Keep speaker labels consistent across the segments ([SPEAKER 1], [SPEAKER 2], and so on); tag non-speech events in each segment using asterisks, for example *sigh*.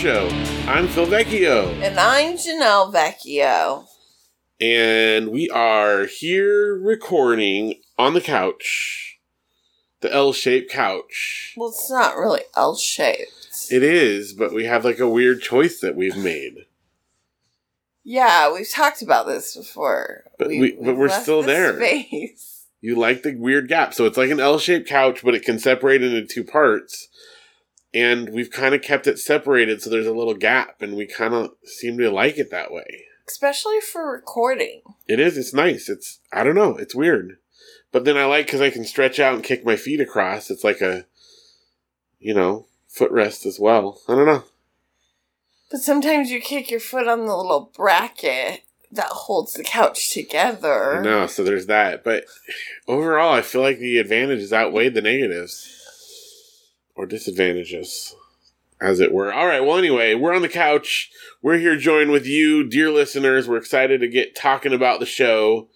[SPEAKER 1] Show. I'm Phil Vecchio,
[SPEAKER 2] And I'm Janelle Vecchio.
[SPEAKER 1] and we are here recording on the couch, the L shaped couch.
[SPEAKER 2] Well, it's not really L shaped.
[SPEAKER 1] It is, but we have like a weird choice that we've made.
[SPEAKER 2] Yeah, we've talked about this before.
[SPEAKER 1] But we- but
[SPEAKER 2] we've
[SPEAKER 1] we're still
[SPEAKER 2] the
[SPEAKER 1] there.
[SPEAKER 2] Space.
[SPEAKER 1] You like the weird gap. So it's like an L shaped couch, but it can separate into two parts. And we've kind of kept it separated so there's a little gap, and we kind of seem to like it that way.
[SPEAKER 2] Especially for recording.
[SPEAKER 1] It is. It's nice. It's. I don't know. It's weird, but then I like because I can stretch out and kick my feet across. It's like a, you know, footrest as well. I don't know.
[SPEAKER 2] But sometimes you kick your foot on the little bracket that holds the couch together.
[SPEAKER 1] No, so there's that. But overall, I feel like the advantages outweighed the negatives or disadvantages, as it were. All right. Well, anyway, we're on the couch. We're here joined with you, dear listeners. We're excited to get talking about the show,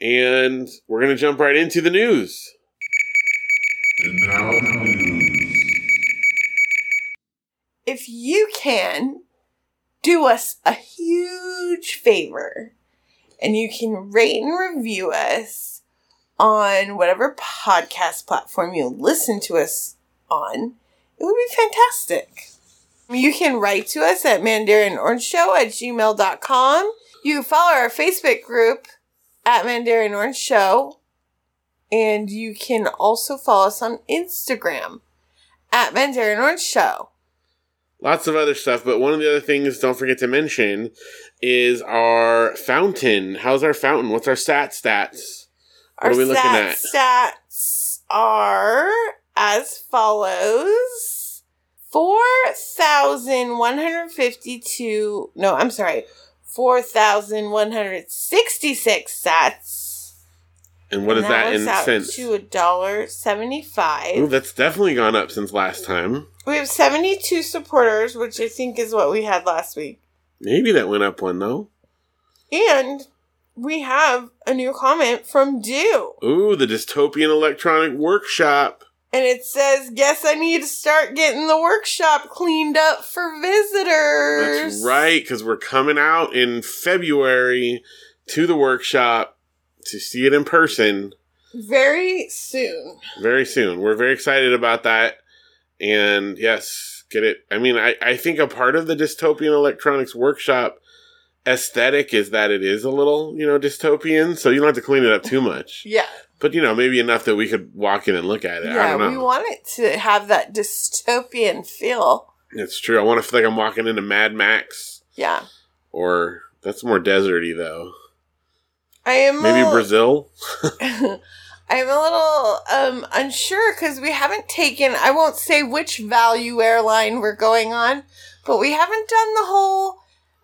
[SPEAKER 1] and we're gonna jump right into the news.
[SPEAKER 2] If you can, do us a huge favor and you can rate and review us on whatever podcast platform you listen to us on, it would be fantastic. You can write to us at mandarinorangeshow at gmail.com. You can follow our Facebook group at Mandarin Orange Show. And you can also follow us on Instagram at Mandarin Orange Show.
[SPEAKER 1] lots of other stuff, but one of the other things don't forget to mention is our fountain. How's our fountain? What's our stat stats? What are we looking at?
[SPEAKER 2] Stats are as follows: four thousand one hundred fifty-two. No, I'm sorry, four thousand one hundred sixty-six stats.
[SPEAKER 1] And what is
[SPEAKER 2] And
[SPEAKER 1] that,
[SPEAKER 2] works
[SPEAKER 1] in
[SPEAKER 2] out
[SPEAKER 1] cents?
[SPEAKER 2] To a dollar seventy-five.
[SPEAKER 1] Ooh, that's definitely gone up since last time.
[SPEAKER 2] We have seventy-two supporters, which I think is what we had last week.
[SPEAKER 1] Maybe that went up one though.
[SPEAKER 2] And we have a new comment from Dew.
[SPEAKER 1] Ooh, the dystopian electronic workshop.
[SPEAKER 2] And it says, Guess I need to start getting the workshop cleaned up for visitors.
[SPEAKER 1] That's right, because we're coming out in February to the workshop to see it in person
[SPEAKER 2] Very soon.
[SPEAKER 1] very soon. We're very excited about that. And yes, get it. I mean, I, I think a part of the dystopian electronics workshop aesthetic is that it is a little, you know, dystopian. So you don't have to clean it up too much. *laughs*
[SPEAKER 2] Yeah.
[SPEAKER 1] But, you know, maybe enough that we could walk in and look at it. I
[SPEAKER 2] Yeah,
[SPEAKER 1] don't know.
[SPEAKER 2] we want it to have that dystopian feel.
[SPEAKER 1] it's true. I want to feel like I'm walking into Mad Max.
[SPEAKER 2] Yeah.
[SPEAKER 1] Or that's more deserty, though.
[SPEAKER 2] I am
[SPEAKER 1] Maybe Brazil? *laughs*
[SPEAKER 2] I'm a little um, unsure because we haven't taken, I won't say which value airline we're going on, but we haven't done the whole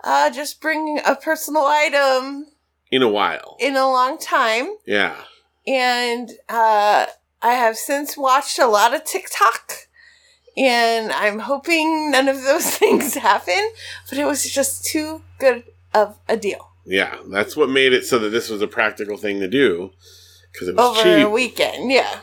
[SPEAKER 2] uh, just bring a personal item
[SPEAKER 1] In a while.
[SPEAKER 2] in a long time.
[SPEAKER 1] Yeah.
[SPEAKER 2] And uh, I have since watched a lot of TikTok, and I'm hoping none of those *laughs* things happen. But it was just too good of a deal
[SPEAKER 1] Yeah. That's what made it so that this was a practical thing to do. Because it was
[SPEAKER 2] over
[SPEAKER 1] cheap.
[SPEAKER 2] a weekend. Yeah.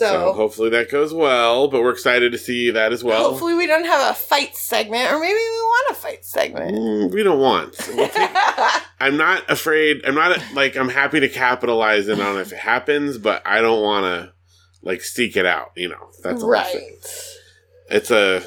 [SPEAKER 1] So
[SPEAKER 2] So,
[SPEAKER 1] hopefully that goes well, but we're excited to see that as well.
[SPEAKER 2] hopefully we don't have a fight segment, or maybe we want a fight segment.
[SPEAKER 1] Mm, we don't want. We'll take- *laughs* I'm not afraid. I'm not like I'm happy to capitalize in on if it happens, but I don't want to like seek it out. You know, that's all
[SPEAKER 2] right.
[SPEAKER 1] It's a,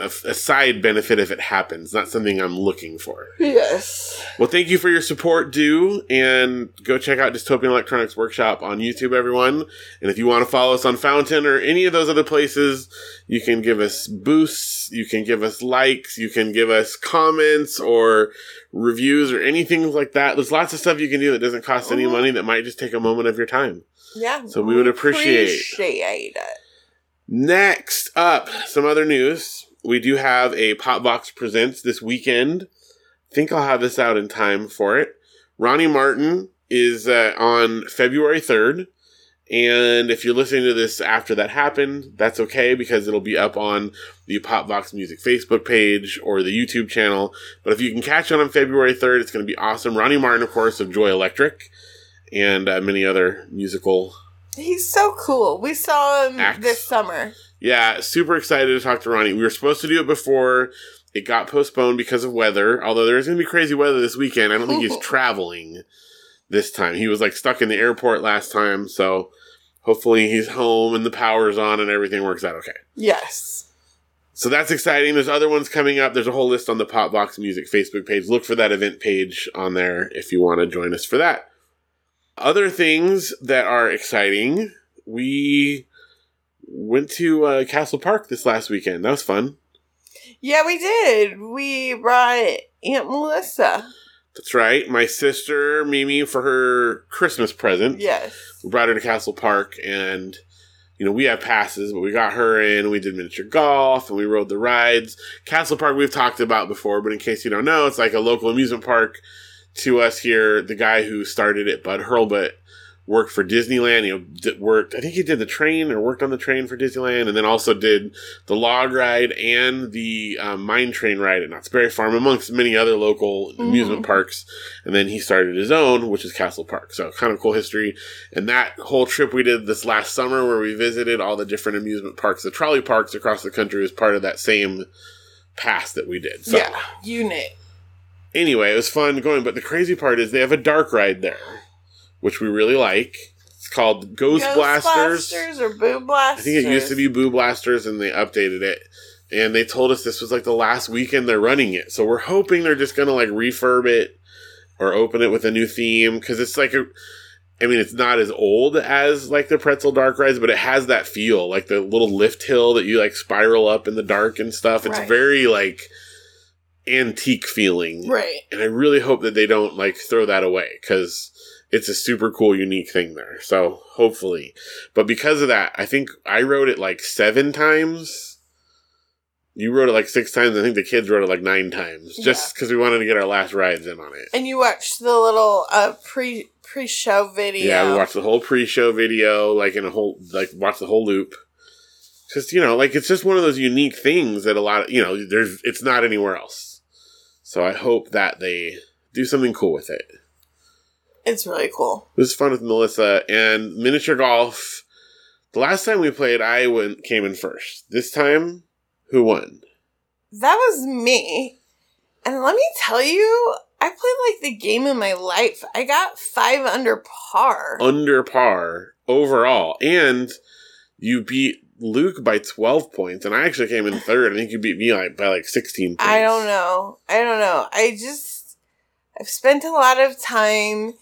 [SPEAKER 1] a a side benefit if it happens, not something I'm looking for.
[SPEAKER 2] Yes.
[SPEAKER 1] Well, thank you for your support, do and go check out Dystopian Electronics Workshop on YouTube, everyone. And if you want to follow us on Fountain or any of those other places, you can give us boosts, you can give us likes, you can give us comments or reviews or anything like that. There's lots of stuff you can do that doesn't cost any
[SPEAKER 2] Mhm.
[SPEAKER 1] money that might just take a moment of your time.
[SPEAKER 2] Yeah.
[SPEAKER 1] So we would appreciate-
[SPEAKER 2] appreciate it.
[SPEAKER 1] Next up, some other news. We do have a Popbox Presents this weekend. I think I'll have this out in time for it. Ronnie Martin is uh, on February 3rd. And if you're listening to this after that happened, that's okay because it'll be up on the Popbox Music Facebook page or the YouTube channel. But if you can catch it on February 3rd, it's going to be awesome. Ronnie Martin, of course, of Joy Electric and uh, many other musical
[SPEAKER 2] He's so cool. We saw him
[SPEAKER 1] Axe.
[SPEAKER 2] this summer.
[SPEAKER 1] Yeah, super excited to talk to Ronnie. We were supposed to do it before it got postponed because of weather. Although there's going to be crazy weather this weekend. I don't think he's *laughs* traveling this time. He was like stuck in the airport last time, so hopefully he's home and the power's on and everything works out okay.
[SPEAKER 2] Yes.
[SPEAKER 1] So that's exciting. There's other ones coming up. There's a whole list on the Popbox Music Facebook page. Look for that event page on there if you want to join us for that. Other things that are exciting, we went to uh, Castle Park this last weekend. That was fun.
[SPEAKER 2] Yeah, we did. We brought Aunt Melissa.
[SPEAKER 1] That's right. My sister Mimi for her Christmas present.
[SPEAKER 2] Yes.
[SPEAKER 1] We brought her to Castle Park and you know, we have passes, but we got her in, we did miniature golf and we rode the rides. Castle Park we've talked about before, but in case you don't know, it's like a local amusement park to us here. The guy who started it, Bud Hurlbut, worked for Disneyland. You know, worked. I think he did the train or worked on the train for Disneyland, and then also did the log ride and the um, mine train ride at Knott's Berry Farm, amongst many other local amusement parks. And then he started his own, which is Castle Park. So kind of cool history. And that whole trip we did this last summer, where we visited all the different amusement parks, the trolley parks across the country, was part of that same pass that we did. So
[SPEAKER 2] Yeah. Unit.
[SPEAKER 1] anyway, it was fun going. But the crazy part is they have a dark ride there, which we really like. It's called Ghost, Blasters.
[SPEAKER 2] Blasters or Boo Blasters.
[SPEAKER 1] I think it used to be Boo Blasters, and they updated it. And they told us this was like the last weekend they're running it, so we're hoping they're just gonna like refurb it or open it with a new theme because it's like a. I mean, it's not as old as like the Pretzel Dark Rides, but it has that feel, like the little lift hill that you like spiral up in the dark and stuff. It's
[SPEAKER 2] Right.
[SPEAKER 1] very like antique feeling,
[SPEAKER 2] Right.
[SPEAKER 1] and I really hope that they don't like throw that away because it's a super cool, unique thing there. So hopefully, but because of that, I think I wrote it like seven times. You wrote it like six times. I think the kids wrote it like nine times, just because we wanted to get our last rides in on it.
[SPEAKER 2] And you watched the little uh pre pre show video.
[SPEAKER 1] Yeah, we watched the whole pre-show video, like in a whole, like watch the whole loop. Just you know, like it's just one of those unique things that a lot of you know, there's it's not anywhere else. So I hope that they do something cool with it.
[SPEAKER 2] It's really cool.
[SPEAKER 1] It was fun with Melissa and miniature golf. The last time we played, I went came in first. This time, who won?
[SPEAKER 2] That was me. And let me tell you, I played like the game of my life. I got five under par.
[SPEAKER 1] Under par overall, and you beat Luke by twelve points, and I actually came in third. I think you beat me like by like sixteen. points.
[SPEAKER 2] I don't know. I don't know. I just I've spent a lot of time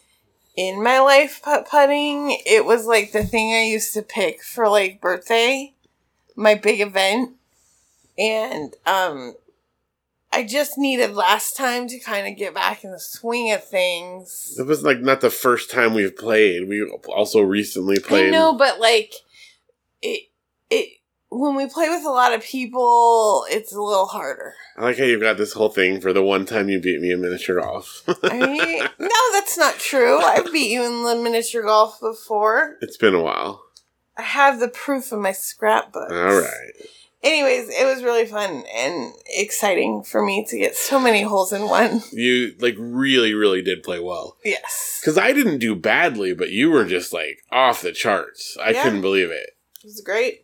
[SPEAKER 2] in my life putt putting. It was like the thing I used to pick for like birthday, my big event. And um I just needed last time to kind of get back in the swing of things.
[SPEAKER 1] It was like not the first time we've played. We also recently played.
[SPEAKER 2] I know, but like it it when we play with a lot of people, it's a little harder.
[SPEAKER 1] I like how you've got this whole thing for the one time you beat me in miniature golf.
[SPEAKER 2] I mean, *laughs* no, that's not true. I've beat you in the miniature golf before.
[SPEAKER 1] it's been a while.
[SPEAKER 2] I have the proof in my scrapbook.
[SPEAKER 1] All right.
[SPEAKER 2] Anyways, it was really fun and exciting for me to get so many holes in one.
[SPEAKER 1] You like really, really did play well.
[SPEAKER 2] Yes.
[SPEAKER 1] Because I didn't do badly, but you were just like off the charts. I
[SPEAKER 2] Yeah.
[SPEAKER 1] couldn't believe it.
[SPEAKER 2] It was great.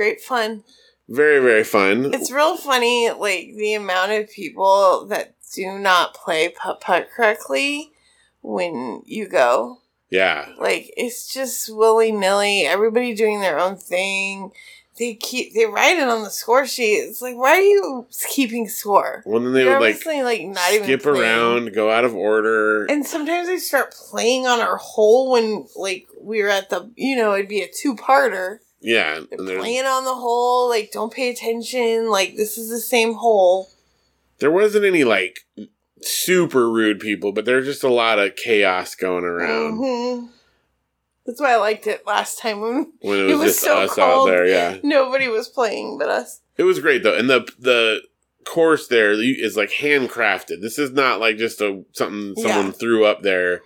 [SPEAKER 2] Great fun.
[SPEAKER 1] Very, very fun.
[SPEAKER 2] It's real funny, like, the amount of people that do not play putt putt correctly when you go.
[SPEAKER 1] yeah.
[SPEAKER 2] Like, it's just willy nilly, everybody doing their own thing. They keep, they write it on the score sheet. It's like, why are you keeping score?
[SPEAKER 1] Well, then they
[SPEAKER 2] You're
[SPEAKER 1] would like
[SPEAKER 2] like not even
[SPEAKER 1] skip around, go out of order.
[SPEAKER 2] And sometimes they start playing on our hole when, like, we were at the, you know, it'd be a two parter.
[SPEAKER 1] Yeah.
[SPEAKER 2] They're
[SPEAKER 1] And there's-
[SPEAKER 2] playing on the hole, like, don't pay attention. Like, this is the same hole.
[SPEAKER 1] there wasn't any like super rude people, but there's just a lot of chaos going around
[SPEAKER 2] hmm That's why I liked it last time when *laughs*
[SPEAKER 1] when it
[SPEAKER 2] It
[SPEAKER 1] was,
[SPEAKER 2] was
[SPEAKER 1] just
[SPEAKER 2] so
[SPEAKER 1] us out
[SPEAKER 2] cold.
[SPEAKER 1] there. Yeah.
[SPEAKER 2] nobody was playing but us.
[SPEAKER 1] It was great though, and the the course there is like handcrafted. This is not like just a something someone
[SPEAKER 2] Yeah.
[SPEAKER 1] threw up there,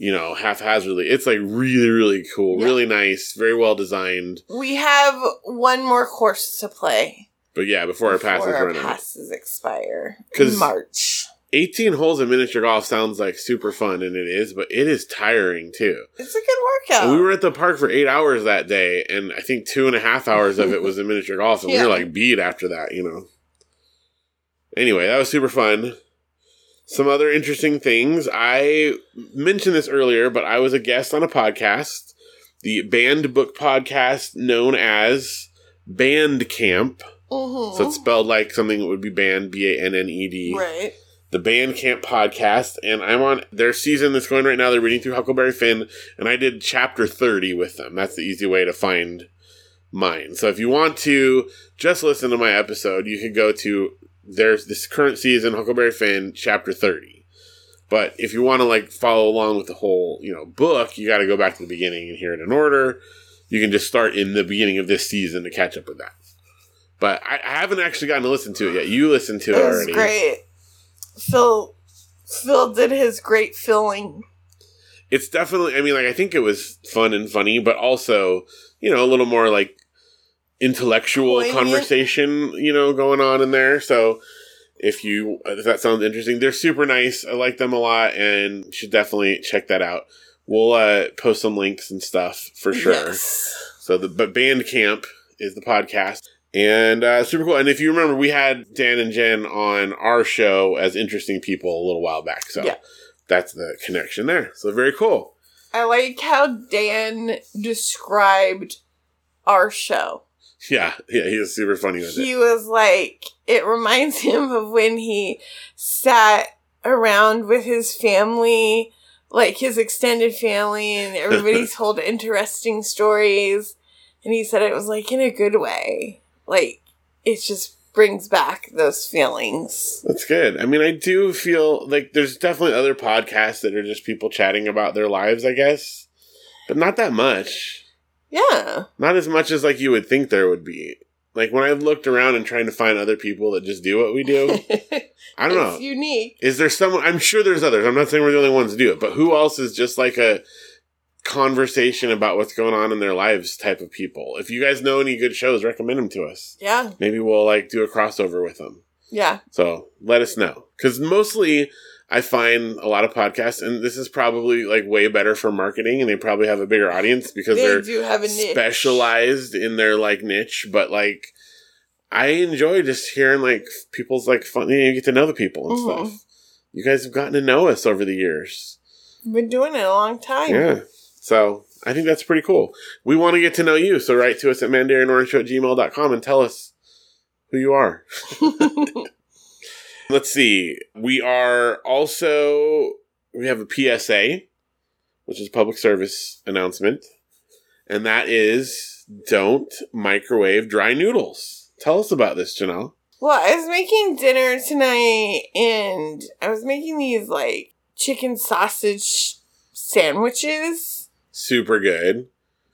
[SPEAKER 1] you know, haphazardly. It's like really really cool,
[SPEAKER 2] Yeah.
[SPEAKER 1] really nice, very well designed.
[SPEAKER 2] We have one more course to play
[SPEAKER 1] But yeah, before our passes
[SPEAKER 2] before our
[SPEAKER 1] run out,
[SPEAKER 2] passes expire in March.
[SPEAKER 1] 18 holes of miniature golf sounds like super fun, and it is, but it is tiring too.
[SPEAKER 2] It's a good workout.
[SPEAKER 1] We were at the park for eight hours that day, and I think two and a half hours of it was in *laughs* miniature golf, and we were like beat after that, you know. Anyway, that was super fun. Some other interesting things. I mentioned this earlier, but I was a guest on a podcast, the banned book podcast known as Banned Camp.
[SPEAKER 2] Mhm.
[SPEAKER 1] So it's spelled like something that would be banned, B A N N E D
[SPEAKER 2] right.
[SPEAKER 1] the Banned Camp podcast, and I'm on their season that's going right now. They're reading through Huckleberry Finn, and I did chapter 30 with them. That's the easy way to find mine. So if you want to just listen to my episode, you can go to there's this current season Huckleberry Finn chapter 30. But if you want to like follow along with the whole, you know, book, you got to go back to the beginning and hear it in order. You can just start in the beginning of this season to catch up with that. But I, I haven't actually gotten to listen to it yet. You listened to it,
[SPEAKER 2] It
[SPEAKER 1] already.
[SPEAKER 2] great. Phil Phil did his great filling.
[SPEAKER 1] it's definitely i mean like i think it was fun and funny but also you know a little more like intellectual
[SPEAKER 2] Poignant.
[SPEAKER 1] conversation you know going on in there so if you if that sounds interesting they're super nice i like them a lot and should definitely check that out we'll uh post some links and stuff for sure
[SPEAKER 2] Yes.
[SPEAKER 1] so the but Banned Camp is the podcast. And uh, super cool. And if you remember, we had Dan and Jen on our show as interesting people a little while back. So
[SPEAKER 2] Yeah.
[SPEAKER 1] that's the connection there. So very cool.
[SPEAKER 2] I like how Dan described our show.
[SPEAKER 1] Yeah, yeah, he was super funny with
[SPEAKER 2] He
[SPEAKER 1] it.
[SPEAKER 2] was like, it reminds *laughs* him of when he sat around with his family, like his extended family, and everybody *laughs* told interesting stories. And he said it was like in a good way. Like, it just brings back those feelings.
[SPEAKER 1] That's good. I mean, I do feel like there's definitely other podcasts that are just people chatting about their lives, I guess, but not that much.
[SPEAKER 2] Yeah.
[SPEAKER 1] Not as much as like you would think there would be. Like when I've looked around and trying to find other people that just do what we do, *laughs* I don't know.
[SPEAKER 2] Unique.
[SPEAKER 1] Is there someone? I'm sure there's others. I'm not saying we're the only ones to do it, but who else is just like a conversation about what's going on in their lives type of people? If you guys know any good shows, recommend them to us.
[SPEAKER 2] Yeah.
[SPEAKER 1] Maybe we'll like do a crossover with them.
[SPEAKER 2] Yeah.
[SPEAKER 1] So let us know. Because mostly I find a lot of podcasts, and this is probably like way better for marketing, and they probably have a bigger audience because
[SPEAKER 2] They
[SPEAKER 1] they're
[SPEAKER 2] do have a niche.
[SPEAKER 1] specialized in their like niche. But like, I enjoy just hearing like people's like fun. You, know, you get to know the people and
[SPEAKER 2] Mhm.
[SPEAKER 1] stuff. You guys have gotten to know us over the years.
[SPEAKER 2] Been doing it a long time.
[SPEAKER 1] Yeah. So I think that's pretty cool. We want to get to know you. So write to us at mandarinorange at gmail.com and tell us who you are. *laughs* *laughs* Let's see. We are also, we have a PSA, which is a public service announcement. And that is don't microwave dry noodles. Tell us about this, Janelle.
[SPEAKER 2] Well, I was making dinner tonight and I was making these like chicken sausage sandwiches,
[SPEAKER 1] Super good.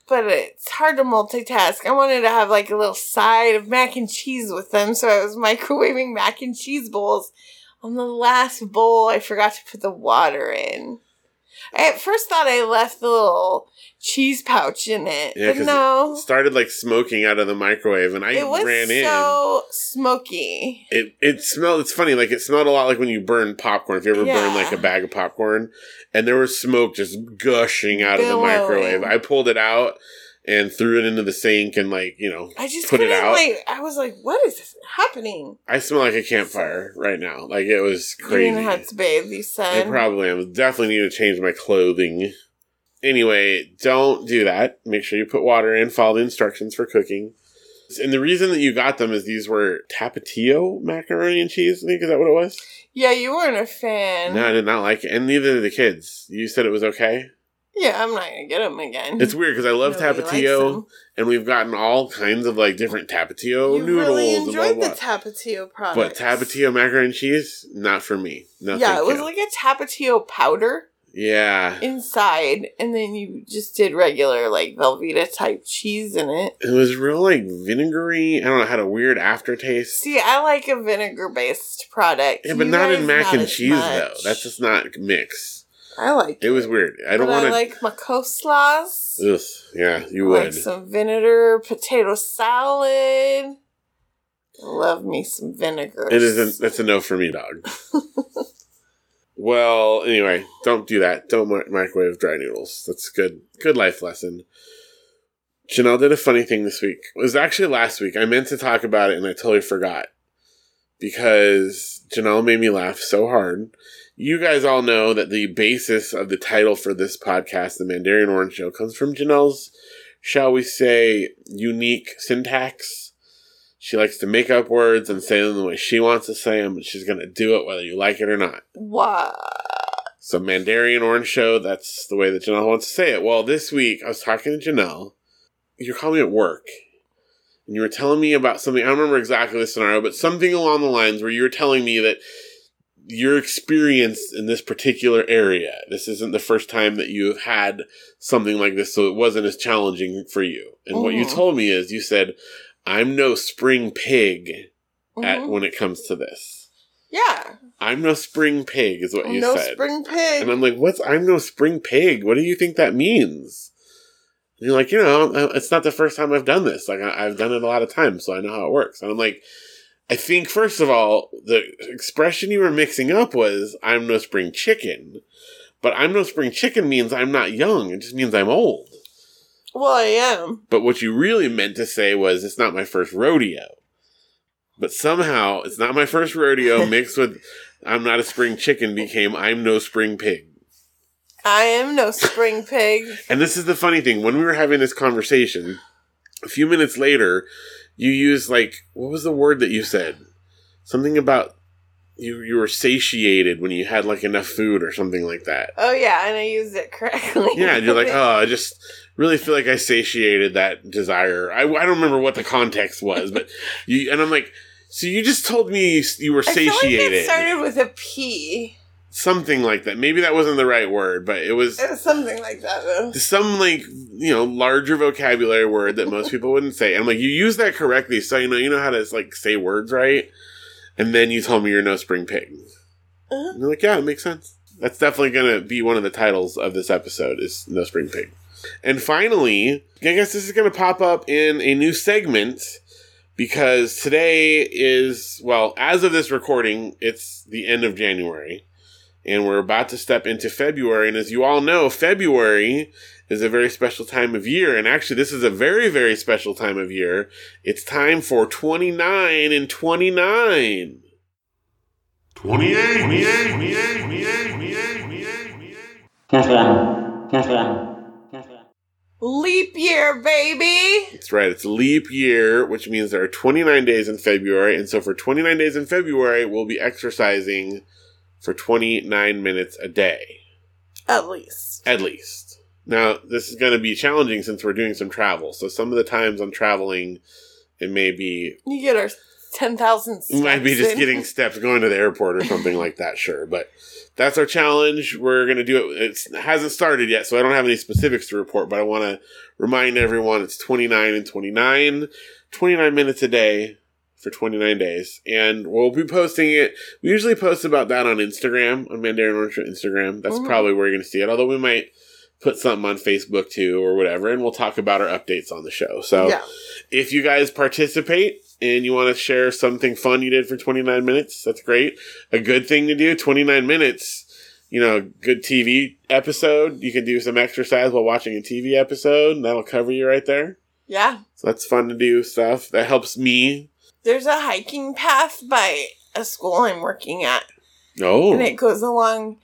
[SPEAKER 2] But it's hard to multitask. I wanted to have like a little side of mac and cheese with them, so I was microwaving mac and cheese bowls. On the last bowl, I forgot to put the water in. I at first thought I left the little cheese pouch in it,
[SPEAKER 1] Yeah,
[SPEAKER 2] but no.
[SPEAKER 1] Started like smoking out of the microwave and I
[SPEAKER 2] It was
[SPEAKER 1] ran in.
[SPEAKER 2] so smoky.
[SPEAKER 1] It it smelled. It's funny. Like it smelled a lot like when you burn popcorn. If you ever burn like a bag of popcorn, and there was smoke just gushing out of the microwave. I pulled it out and threw it into the sink, and like you know,
[SPEAKER 2] I just
[SPEAKER 1] Put it out.
[SPEAKER 2] Like I was like, "What is happening?"
[SPEAKER 1] I smell like a campfire right now. Like it was
[SPEAKER 2] You
[SPEAKER 1] crazy.
[SPEAKER 2] didn't have to bathe. You said I
[SPEAKER 1] probably am. Definitely need to change my clothing. Anyway, don't do that. Make sure you put water in. Follow the instructions for cooking. And the reason that you got them is these were Tapatio macaroni and cheese. I think is that what it was.
[SPEAKER 2] "Yeah, you weren't a fan."
[SPEAKER 1] No, I did not like it, and neither did the kids. You said it was okay.
[SPEAKER 2] Yeah, I'm not gonna get them again.
[SPEAKER 1] It's weird because I love
[SPEAKER 2] Nobody
[SPEAKER 1] Tapatio, and we've gotten all kinds of like different Tapatio
[SPEAKER 2] You
[SPEAKER 1] noodles.
[SPEAKER 2] really
[SPEAKER 1] and blah,
[SPEAKER 2] enjoyed
[SPEAKER 1] blah,
[SPEAKER 2] the
[SPEAKER 1] blah.
[SPEAKER 2] Tapatio
[SPEAKER 1] but. Tapatio macaroni and cheese, not for me. No,
[SPEAKER 2] yeah, it was
[SPEAKER 1] you.
[SPEAKER 2] like a Tapatio powder
[SPEAKER 1] yeah.
[SPEAKER 2] inside, and then you just did regular like Velveeta type cheese in it.
[SPEAKER 1] It was real like vinegary. I don't know, it had a weird aftertaste.
[SPEAKER 2] See, I like a vinegar based product.
[SPEAKER 1] Yeah, but
[SPEAKER 2] You
[SPEAKER 1] not in mac
[SPEAKER 2] not
[SPEAKER 1] and cheese though. That's just not mix.
[SPEAKER 2] I like
[SPEAKER 1] It It was weird. I don't want
[SPEAKER 2] I
[SPEAKER 1] to.
[SPEAKER 2] like my coleslaws.
[SPEAKER 1] Ugh, yeah, you
[SPEAKER 2] like
[SPEAKER 1] would.
[SPEAKER 2] some vinegar potato salad. Love me some vinegar.
[SPEAKER 1] It isn't. That's a no for me, dog. *laughs* Well, anyway, don't do that. Don't microwave dry noodles. That's good. Good life lesson. Janelle did a funny thing this week. It was actually last week. I meant to talk about it and I totally forgot because Janelle made me laugh so hard. You guys all know that the basis of the title for this podcast, The Mandarin Orange Show, comes from Janelle's, shall we say, unique syntax. She likes to make up words and say them the way she wants to say them, and she's going to do it whether you like it or not.
[SPEAKER 2] What?
[SPEAKER 1] So Mandarin Orange Show, that's the way that Janelle wants to say it. Well, this week I was talking to Janelle. You're calling me at work. And you were telling me about something. I don't remember exactly the scenario, but something along the lines where you were telling me that your experience in this particular area, this isn't the first time that you've had something like this, so it wasn't as challenging for you. And what you
[SPEAKER 2] Mhm.
[SPEAKER 1] told me is you said, I'm no spring pig at
[SPEAKER 2] Mhm.
[SPEAKER 1] when it comes to this.
[SPEAKER 2] Yeah.
[SPEAKER 1] I'm no spring pig is what you
[SPEAKER 2] no
[SPEAKER 1] said.
[SPEAKER 2] spring pig.
[SPEAKER 1] And I'm like, what's I'm no spring pig? What do you think that means? And you're like, you know, uh, it's not the first time I've done this. Like, I- I've done it a lot of times, so I know how it works. And I'm like, I think, first of all, the expression you were mixing up was, I'm no spring chicken. But I'm no spring chicken means I'm not young. It just means I'm old.
[SPEAKER 2] well, I am.
[SPEAKER 1] But what you really meant to say was, it's not my first rodeo. But somehow, it's not my first rodeo *laughs* mixed with, I'm not a spring chicken became, I'm no spring pig.
[SPEAKER 2] I am no spring pig. *laughs*
[SPEAKER 1] And this is the funny thing. When we were having this conversation, a few minutes later, you used like what was the word that you said? Something about you you were satiated when you had like enough food or something like that.
[SPEAKER 2] Oh yeah, and I used it correctly.
[SPEAKER 1] Yeah, and you're like, *laughs* oh, I just really feel like I satiated that desire. I, I don't remember what the context was, but you and I'm like, so you just told me you were
[SPEAKER 2] I feel like
[SPEAKER 1] satiated,
[SPEAKER 2] it started with a P.
[SPEAKER 1] something like that. Maybe that wasn't the right word, but it was
[SPEAKER 2] It was something like that though.
[SPEAKER 1] some like you know larger vocabulary word that most people wouldn't say. And I'm like, you use that correctly, so you know you know how to like say words right. And then you told me you're no spring pig.
[SPEAKER 2] Uh-huh.
[SPEAKER 1] And you're like, yeah, it makes sense. That's definitely gonna be one of the titles of this episode is no spring pig. And finally, I guess this is gonna pop up in a new segment because today is well, as of this recording, it's the end of January and we're about to step into February. And as you all know, February is a very special time of year. And actually, this is a very, very special time of year. It's time for 29 and 29.
[SPEAKER 3] 28, 28, 28, 28, 28, 28.
[SPEAKER 2] Leap year, baby.
[SPEAKER 1] That's right. It's leap year, which means there are 29 days in February. And so for 29 days in February, we'll be exercising for 29 minutes a day.
[SPEAKER 2] At least.
[SPEAKER 1] At least. Now, this is going to be challenging since we're doing some travel. So some of the times I'm traveling, it may be
[SPEAKER 2] You get our ten thousand.
[SPEAKER 1] We might be just getting *laughs* steps going to the airport or something like that, sure. But that's our challenge. We're going to do it. It's, it hasn't started yet, so I don't have any specifics to report, but I want to remind everyone it's 29 and 29, 29 minutes a day for 29 days. And we'll be posting it. We usually post about that on Instagram, on Mandarin Orange Instagram. That's
[SPEAKER 2] Mhm.
[SPEAKER 1] probably where you're going to see it, although we might put something on Facebook too or whatever, and we'll talk about our updates on the show. So
[SPEAKER 2] Yeah.
[SPEAKER 1] if you guys participate and you want to share something fun you did for 29 minutes, that's great. A good thing to do, 29 minutes, you know, good TV episode. You can do some exercise while watching a TV episode, and that'll cover you right there.
[SPEAKER 2] Yeah.
[SPEAKER 1] So that's fun to do stuff. That helps me.
[SPEAKER 2] There's a hiking path by a school I'm working at,
[SPEAKER 1] Oh,
[SPEAKER 2] and it goes along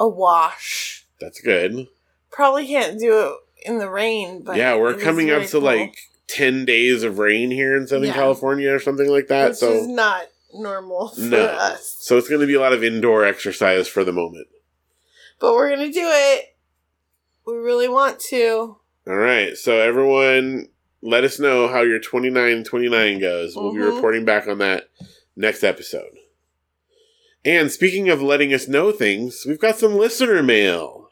[SPEAKER 2] a wash.
[SPEAKER 1] that's good.
[SPEAKER 2] Probably can't do it in the rain, but
[SPEAKER 1] yeah, we're coming up to
[SPEAKER 2] cool.
[SPEAKER 1] like 10 days of rain here in Southern
[SPEAKER 2] Yeah.
[SPEAKER 1] California or something like that.
[SPEAKER 2] which
[SPEAKER 1] so
[SPEAKER 2] is not normal for
[SPEAKER 1] No.
[SPEAKER 2] us.
[SPEAKER 1] so it's going to be a lot of indoor exercise for the moment.
[SPEAKER 2] But we're gonna do it. We really want to.
[SPEAKER 1] All right. So everyone, let us know how your 29 29 goes. We'll be
[SPEAKER 2] Mhm.
[SPEAKER 1] reporting back on that next episode. And speaking of letting us know things, we've got some listener mail.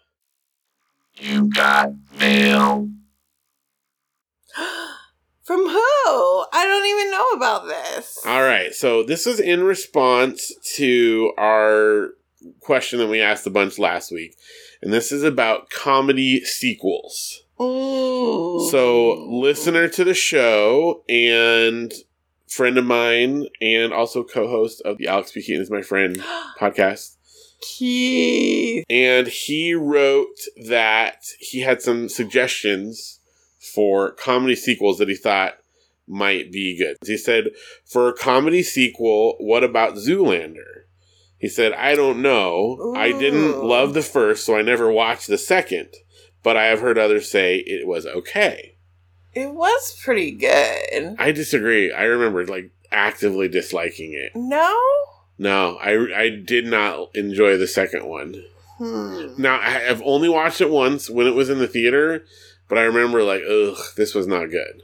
[SPEAKER 3] You got mail. *gasps*
[SPEAKER 2] From who? I don't even know about this.
[SPEAKER 1] All right. So this is in response to our question that we asked a bunch last week. And this is about comedy sequels.
[SPEAKER 2] Ooh.
[SPEAKER 1] So, listener to the show and friend of mine, and also co host of the Alex P. Keaton is My Friend *gasps* podcast.
[SPEAKER 2] Keith.
[SPEAKER 1] and he wrote that he had some suggestions for comedy sequels that he thought might be good. He said, for a comedy sequel, what about Zoolander? He said, I don't know. I didn't love the first, so I never watched the second, but I have heard others say it was okay.
[SPEAKER 2] It was pretty good.
[SPEAKER 1] I disagree. I remember like actively disliking it.
[SPEAKER 2] No?
[SPEAKER 1] No, I, I did not enjoy the second one.
[SPEAKER 2] Hmm.
[SPEAKER 1] Now I- I've only watched it once when it was in the theater, but I remember like, ugh, this was not good.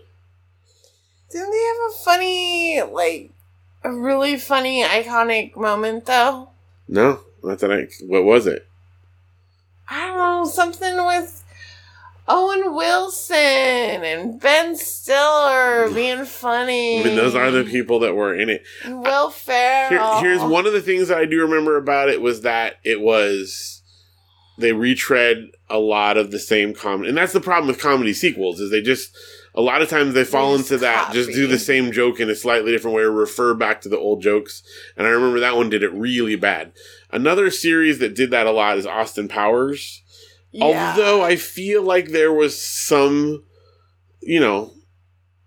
[SPEAKER 2] Didn't they have a funny, like, a really funny, iconic moment, though?
[SPEAKER 1] No, not that I. What was it?
[SPEAKER 2] I don't know, something with Owen Wilson and Ben Stiller being funny.
[SPEAKER 1] I mean, those are the people that were in it.
[SPEAKER 2] Will
[SPEAKER 1] Here,
[SPEAKER 2] Ferrell.
[SPEAKER 1] here's one of the things that I do remember about it was that it was they retread a lot of the same comedy, and that's the problem with comedy sequels is they just a lot of times they fall
[SPEAKER 2] just
[SPEAKER 1] into that just do the same joke in a slightly different way or refer back to the old jokes. And I remember that one did it really bad. Another series that did that a lot is Austin Powers.
[SPEAKER 2] Yeah.
[SPEAKER 1] Although I feel like there was some, you know,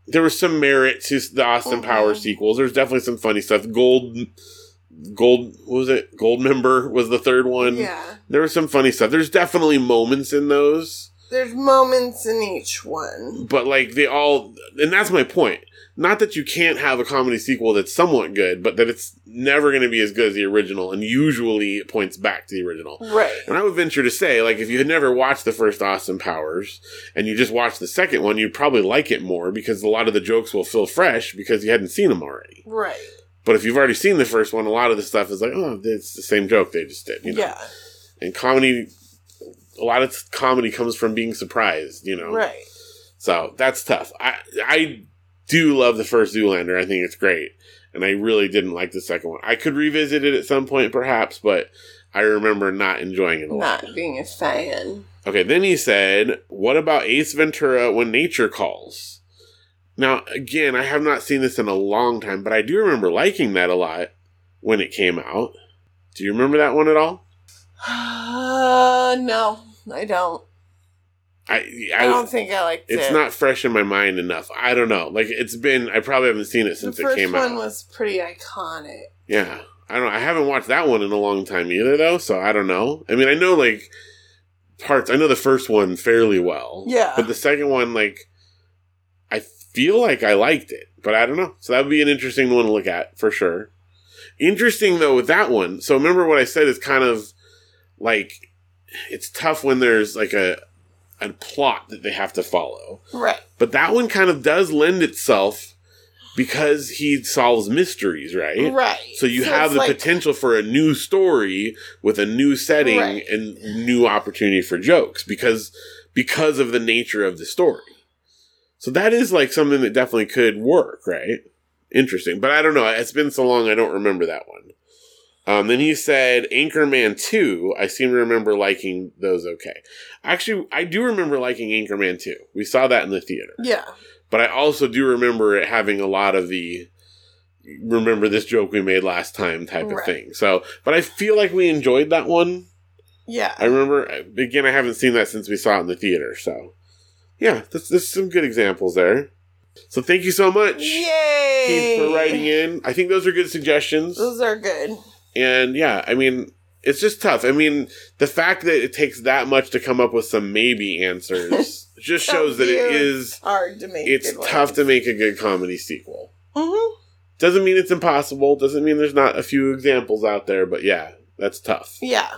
[SPEAKER 1] there was some merit to the Austin
[SPEAKER 2] Mhm.
[SPEAKER 1] Powers sequels. There's definitely some funny stuff. Gold, Gold, what was it? Goldmember was the third one.
[SPEAKER 2] Yeah.
[SPEAKER 1] There was some funny stuff. There's definitely moments in those,
[SPEAKER 2] There's moments in each one.
[SPEAKER 1] but like they all, and that's my point. Not that you can't have a comedy sequel that's somewhat good, but that it's never going to be as good as the original, and usually it points back to the original.
[SPEAKER 2] Right.
[SPEAKER 1] And I would venture to say, like, if you had never watched the first Austin Powers and you just watched the second one, you'd probably like it more because a lot of the jokes will feel fresh because you hadn't seen them already.
[SPEAKER 2] Right.
[SPEAKER 1] But if you've already seen the first one, a lot of the stuff is like, oh, it's the same joke they just did. You know?
[SPEAKER 2] Yeah.
[SPEAKER 1] And comedy, a lot of comedy comes from being surprised, you know?
[SPEAKER 2] Right.
[SPEAKER 1] So that's tough. I, I do love the first Zoolander. I think it's great. And I really didn't like the second one. I could revisit it at some point, perhaps, but I remember not enjoying it a lot.
[SPEAKER 2] Not being a fan.
[SPEAKER 1] Okay, then he said, What about Ace Ventura when nature calls? Now, again, I have not seen this in a long time, but I do remember liking that a lot when it came out. Do you remember that one at all?
[SPEAKER 2] Uh, *sighs* no, I don't.
[SPEAKER 1] I,
[SPEAKER 2] I,
[SPEAKER 1] I,
[SPEAKER 2] don't think I liked
[SPEAKER 1] it's
[SPEAKER 2] it.
[SPEAKER 1] not fresh in my mind enough. I don't know. Like it's been, I probably haven't seen it since it
[SPEAKER 2] first
[SPEAKER 1] came
[SPEAKER 2] one
[SPEAKER 1] out.
[SPEAKER 2] was pretty iconic.
[SPEAKER 1] Yeah, I don't. I haven't watched that one in a long time either, though. So I don't know. I mean, I know like parts. I know the first one fairly well.
[SPEAKER 2] Yeah.
[SPEAKER 1] but the second one, like, I feel like I liked it, but I don't know. So that would be an interesting one to look at for sure. Interesting though with that one. So remember what I said is kind of like it's tough when there's like a a plot that they have to follow.
[SPEAKER 2] Right.
[SPEAKER 1] But that one kind of does lend itself because he solves mysteries, right?
[SPEAKER 2] Right.
[SPEAKER 1] So you have the
[SPEAKER 2] like-
[SPEAKER 1] potential for a new story with a new setting
[SPEAKER 2] Right.
[SPEAKER 1] and new opportunity for jokes because because of the nature of the story. So that is like something that definitely could work, right? Interesting. But I don't know. It's been so long I don't remember that one. Um, then he said Anchorman 2. I seem to remember liking those okay. Actually, I do remember liking Anchorman 2. We saw that in the theater.
[SPEAKER 2] Yeah.
[SPEAKER 1] But I also do remember it having a lot of the remember this joke we made last time type of thing. So, but I feel like we enjoyed that one.
[SPEAKER 2] Yeah.
[SPEAKER 1] I remember again. I haven't seen that since we saw it in the theater. So, yeah, there's, there's some good examples there. So, thank you so much,
[SPEAKER 2] Yay!
[SPEAKER 1] Keith, for writing in. I think those are good suggestions.
[SPEAKER 2] Those are good.
[SPEAKER 1] And yeah, I mean, it's just tough. I mean, the fact that it takes that much to come up with some maybe answers *laughs* just shows that it is.
[SPEAKER 2] Hard to make.
[SPEAKER 1] It's tough
[SPEAKER 2] ones.
[SPEAKER 1] to make a good comedy sequel.
[SPEAKER 2] Mhm.
[SPEAKER 1] Doesn't mean it's impossible. Doesn't mean there's not a few examples out there. But yeah, that's tough.
[SPEAKER 2] Yeah.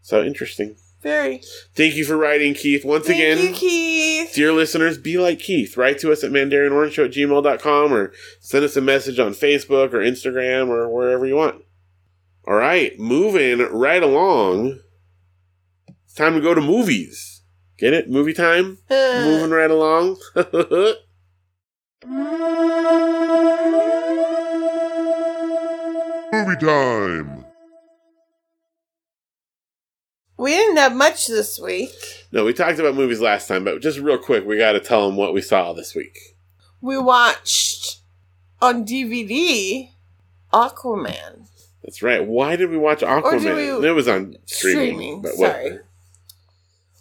[SPEAKER 1] So interesting.
[SPEAKER 2] Very.
[SPEAKER 1] Thank you for writing, Keith. Once
[SPEAKER 2] Thank
[SPEAKER 1] again,
[SPEAKER 2] you, Keith.
[SPEAKER 1] dear listeners, be like Keith. Write to us at mandarinorangeshow at gmail.com or send us a message on Facebook or Instagram or wherever you want. All right, moving right along. It's time to go to movies. Get it? Movie time? *sighs* Moving right along. *laughs*
[SPEAKER 3] Movie time.
[SPEAKER 2] we didn't have much this week.
[SPEAKER 1] no, we talked about movies last time, but just real quick, we got to tell them what we saw this week.
[SPEAKER 2] We watched on DVD Aquaman.
[SPEAKER 1] That's right. Why did we watch Aquaman?
[SPEAKER 2] we-
[SPEAKER 1] it was on streaming.
[SPEAKER 2] Streaming,
[SPEAKER 1] but
[SPEAKER 2] sorry.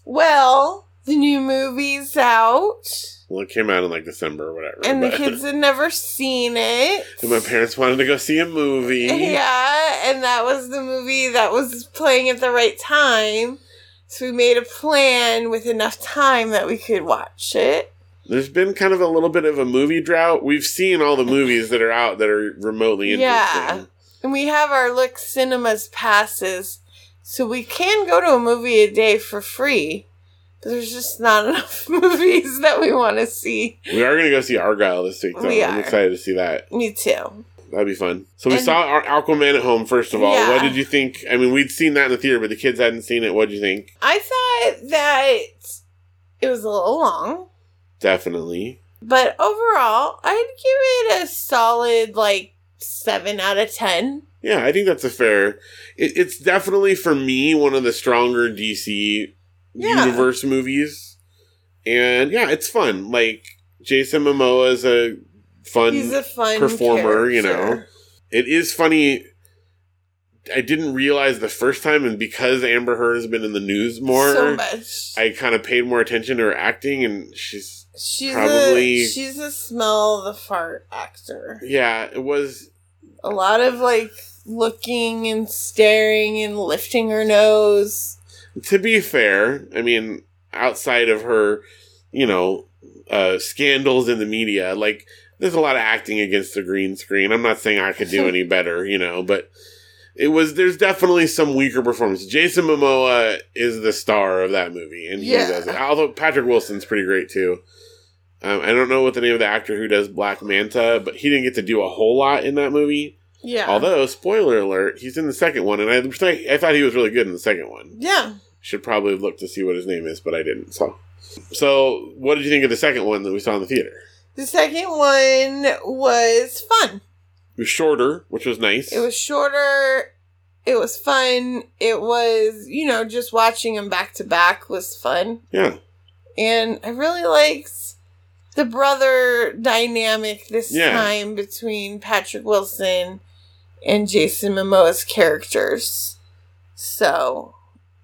[SPEAKER 2] Well, the new movie's out,
[SPEAKER 1] Well, it came out in like December or whatever.
[SPEAKER 2] and the
[SPEAKER 1] but-
[SPEAKER 2] kids had never seen it.
[SPEAKER 1] and *laughs* my parents wanted to go see a movie. *laughs*
[SPEAKER 2] Yeah, and that was the movie that was playing at the right time. So we made a plan with enough time that we could watch it.
[SPEAKER 1] There's been kind of a little bit of a movie drought. We've seen all the movies that are out that are remotely interesting.
[SPEAKER 2] Yeah. And we have our Look Cinemas passes, so we can go to a movie a day for free. But there's just not *laughs* enough *laughs* movies that we want to see.
[SPEAKER 1] We are going to go see Argylle this week, though.
[SPEAKER 2] We
[SPEAKER 1] I'm
[SPEAKER 2] are.
[SPEAKER 1] excited to see that.
[SPEAKER 2] Me too.
[SPEAKER 1] That'd be fun. So we
[SPEAKER 2] And-
[SPEAKER 1] saw Ar- Aquaman at home, first of all.
[SPEAKER 2] Yeah.
[SPEAKER 1] What did you think? I mean, we'd seen that in the theater, but the kids hadn't seen it. What did you think?
[SPEAKER 2] I thought that it was a little long,
[SPEAKER 1] Definitely.
[SPEAKER 2] but overall, I'd give it a solid like seven out of ten.
[SPEAKER 1] Yeah, I think that's a fair. It, it's definitely for me one of the stronger DC
[SPEAKER 2] Yeah.
[SPEAKER 1] universe movies, and yeah, it's fun. Like Jason Momoa is a fun.
[SPEAKER 2] He's a fun
[SPEAKER 1] performer, you know. it is funny. I didn't realize the first time, and because Amber Heard has been in the news more,
[SPEAKER 2] so much.
[SPEAKER 1] I kind of paid more attention to her acting, and she's
[SPEAKER 2] she's
[SPEAKER 1] probably-
[SPEAKER 2] a she's a smell the fart actor.
[SPEAKER 1] yeah, it was
[SPEAKER 2] A lot of like looking and staring and lifting her nose.
[SPEAKER 1] to be fair, I mean, outside of her, you know, uh, scandals in the media, like there's a lot of acting against the green screen. I'm not saying I could do *laughs* any better, you know, but it was there's definitely some weaker performances. Jason Momoa is the star of that movie, and he
[SPEAKER 2] Yeah.
[SPEAKER 1] does it. Although Patrick Wilson's pretty great too. Um, I don't know what the name of the actor who does Black Manta, but he didn't get to do a whole lot in that movie.
[SPEAKER 2] Yeah.
[SPEAKER 1] Although, spoiler alert, he's in the second one, and I, I thought he was really good in the second one.
[SPEAKER 2] yeah.
[SPEAKER 1] Should probably look to see what his name is, but I didn't. So, so what did you think of the second one that we saw in the theater?
[SPEAKER 2] The second one was fun.
[SPEAKER 1] It was shorter, which was nice.
[SPEAKER 2] It was shorter. It was fun. It was, you know, just watching them back to back was fun.
[SPEAKER 1] yeah,
[SPEAKER 2] And I really liked the brother dynamic this
[SPEAKER 1] Yeah.
[SPEAKER 2] time between Patrick Wilson and Jason Momoa's characters. So,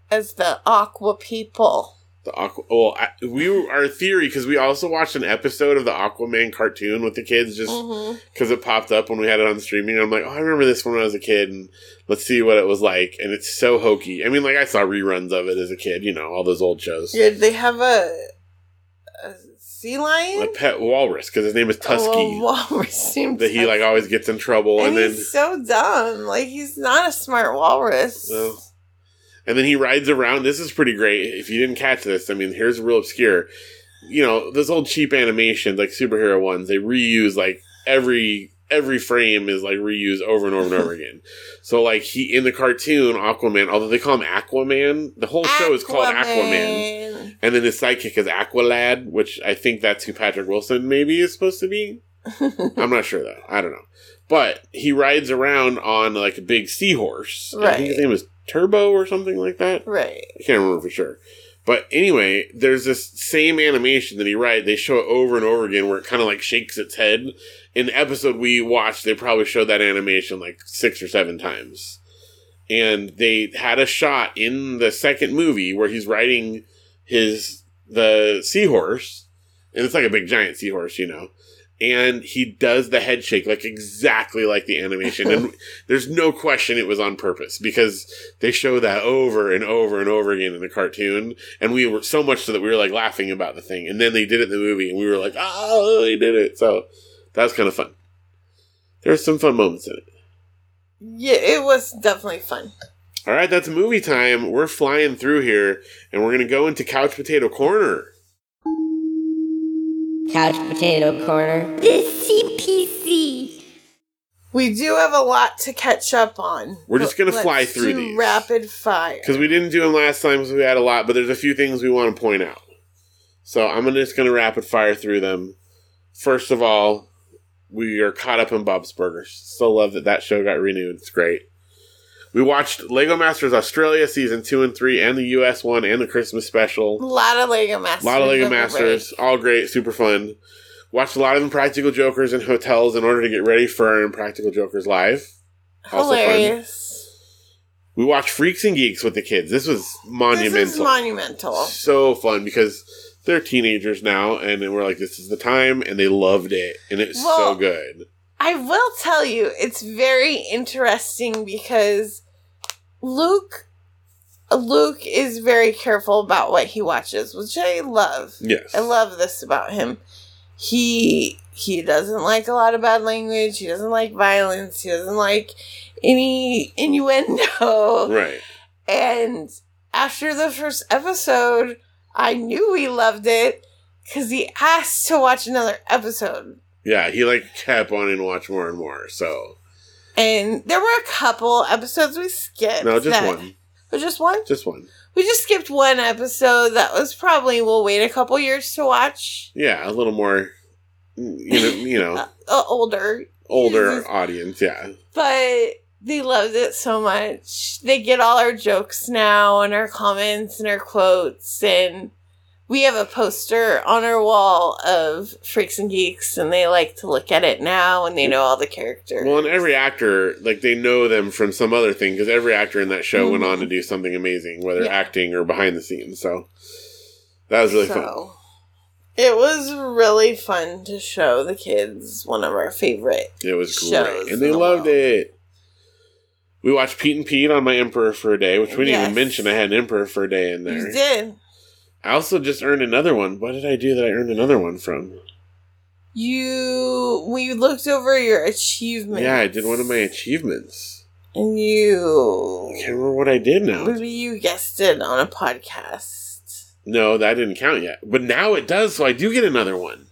[SPEAKER 2] as the Aqua people.
[SPEAKER 1] the Aqua. Well, I, we were- our theory because we also watched an episode of the Aquaman cartoon with the kids just
[SPEAKER 2] mm-hmm.
[SPEAKER 1] because it popped up when we had it on streaming. I'm like, oh, I remember this one when I was a kid, and let's see what it was like. And it's so hokey. I mean, like I saw reruns of it as a kid. You know, all those old shows.
[SPEAKER 2] Yeah, they have a sea lion?
[SPEAKER 1] A pet walrus because his name is Tusky.
[SPEAKER 2] Oh, a walrus named
[SPEAKER 1] that he like always gets in trouble,
[SPEAKER 2] and,
[SPEAKER 1] and, then
[SPEAKER 2] he's so dumb. Like he's not a smart walrus.
[SPEAKER 1] Well, and then he rides around. This is pretty great. If you didn't catch this, I mean, here's real obscure. You know, those old cheap animations, like superhero ones, they reuse like every every frame is like reused over and over and over *laughs* again. So like he in the cartoon Aquaman, although they call him Aquaman, the whole show is called Aquaman. And then his sidekick is Aqualad, which I think that's who Patrick Wilson maybe is supposed to be. *laughs* I'm not sure though. I don't know. But he rides around on like a big seahorse. I think his name is Turbo or something like that.
[SPEAKER 2] right.
[SPEAKER 1] I can't remember for sure. But anyway, there's this same animation that he rides. They show it over and over again where it kind of like shakes its head. In the episode we watched, they probably showed that animation like six or seven times. And they had a shot in the second movie where he's riding his the seahorse, and it's like a big giant seahorse, you know. And he does the head shake like exactly like the animation, and *laughs* there's no question it was on purpose because they show that over and over and over again in the cartoon, and we were so much so that we were like laughing about the thing, and then they did it in the movie, and we were like, oh, they did it. So that was kind of fun. There's some fun moments in it.
[SPEAKER 2] Yeah, it was definitely fun.
[SPEAKER 1] All right, that's movie time. We're flying through here, and we're gonna go into Couch Potato Corner.
[SPEAKER 4] Couch Potato Corner. The CPC.
[SPEAKER 2] We do have a lot to catch up on.
[SPEAKER 1] We're just gonna fly through
[SPEAKER 2] do
[SPEAKER 1] these.
[SPEAKER 2] rapid fire.
[SPEAKER 1] because we didn't do them last time because we had a lot, but there's a few things we want to point out. So I'm just going to rapid fire through them. First of all, we are caught up in Bob's Burgers. Still love that that show got renewed. It's great. We watched Lego Masters Australia season two and three, and the U.S. one, and the Christmas special.
[SPEAKER 2] a lot of Lego Masters.
[SPEAKER 1] A lot of Lego Masters, all great, super fun. Watched a lot of Impractical Jokers in hotels in order to get ready for our Impractical Jokers live. Also fun.
[SPEAKER 2] Hilarious.
[SPEAKER 1] We watched Freaks and Geeks with the kids. This was monumental.
[SPEAKER 2] This is monumental.
[SPEAKER 1] so fun because they're teenagers now, and we're like, this is the time, and they loved it, and it's so good.
[SPEAKER 2] I will tell you, it's very interesting because Luke Luke is very careful about what he watches, which I love.
[SPEAKER 1] Yes,
[SPEAKER 2] I love this about him. He he doesn't like a lot of bad language. He doesn't like violence. He doesn't like any innuendo.
[SPEAKER 1] Right.
[SPEAKER 2] And after the first episode, I knew he loved it because he asked to watch another episode.
[SPEAKER 1] Yeah, he like kept wanting to watch more and more. So
[SPEAKER 2] And there were a couple episodes we skipped.
[SPEAKER 1] no, just
[SPEAKER 2] that-
[SPEAKER 1] one,
[SPEAKER 2] Oh, just one?
[SPEAKER 1] just one.
[SPEAKER 2] We just skipped one episode that was probably we'll wait a couple years to watch.
[SPEAKER 1] Yeah, a little more, you know, you know, *laughs*
[SPEAKER 2] Uh, uh, older.
[SPEAKER 1] older audience. Yeah,
[SPEAKER 2] But they loved it so much. They get all our jokes now and our comments and our quotes and we have a poster on our wall of Freaks and Geeks and they like to look at it now and they know all the characters.
[SPEAKER 1] Well, and every actor, like they know them from some other thing because every actor in that show went on to mm-hmm. do something amazing, whether
[SPEAKER 2] Yeah.
[SPEAKER 1] acting or behind the scenes. So that was really fun.
[SPEAKER 2] It was really fun to show the kids one of our favorite.
[SPEAKER 1] It was great, and they
[SPEAKER 2] the
[SPEAKER 1] loved
[SPEAKER 2] world.
[SPEAKER 1] it. We watched Pete and Pete on my Emperor for a day, which we didn't
[SPEAKER 2] Yes.
[SPEAKER 1] even mention. I had an Emperor for a day in
[SPEAKER 2] You
[SPEAKER 1] there.
[SPEAKER 2] did.
[SPEAKER 1] I also just earned another one. What did I do that I earned another one from?
[SPEAKER 2] You we looked over your achievements.
[SPEAKER 1] Yeah, I did one of my achievements.
[SPEAKER 2] and you
[SPEAKER 1] I
[SPEAKER 2] you
[SPEAKER 1] can't remember what I did now.
[SPEAKER 2] maybe you guessed it on a podcast.
[SPEAKER 1] No, that didn't count yet. But now it does, so I do get another one.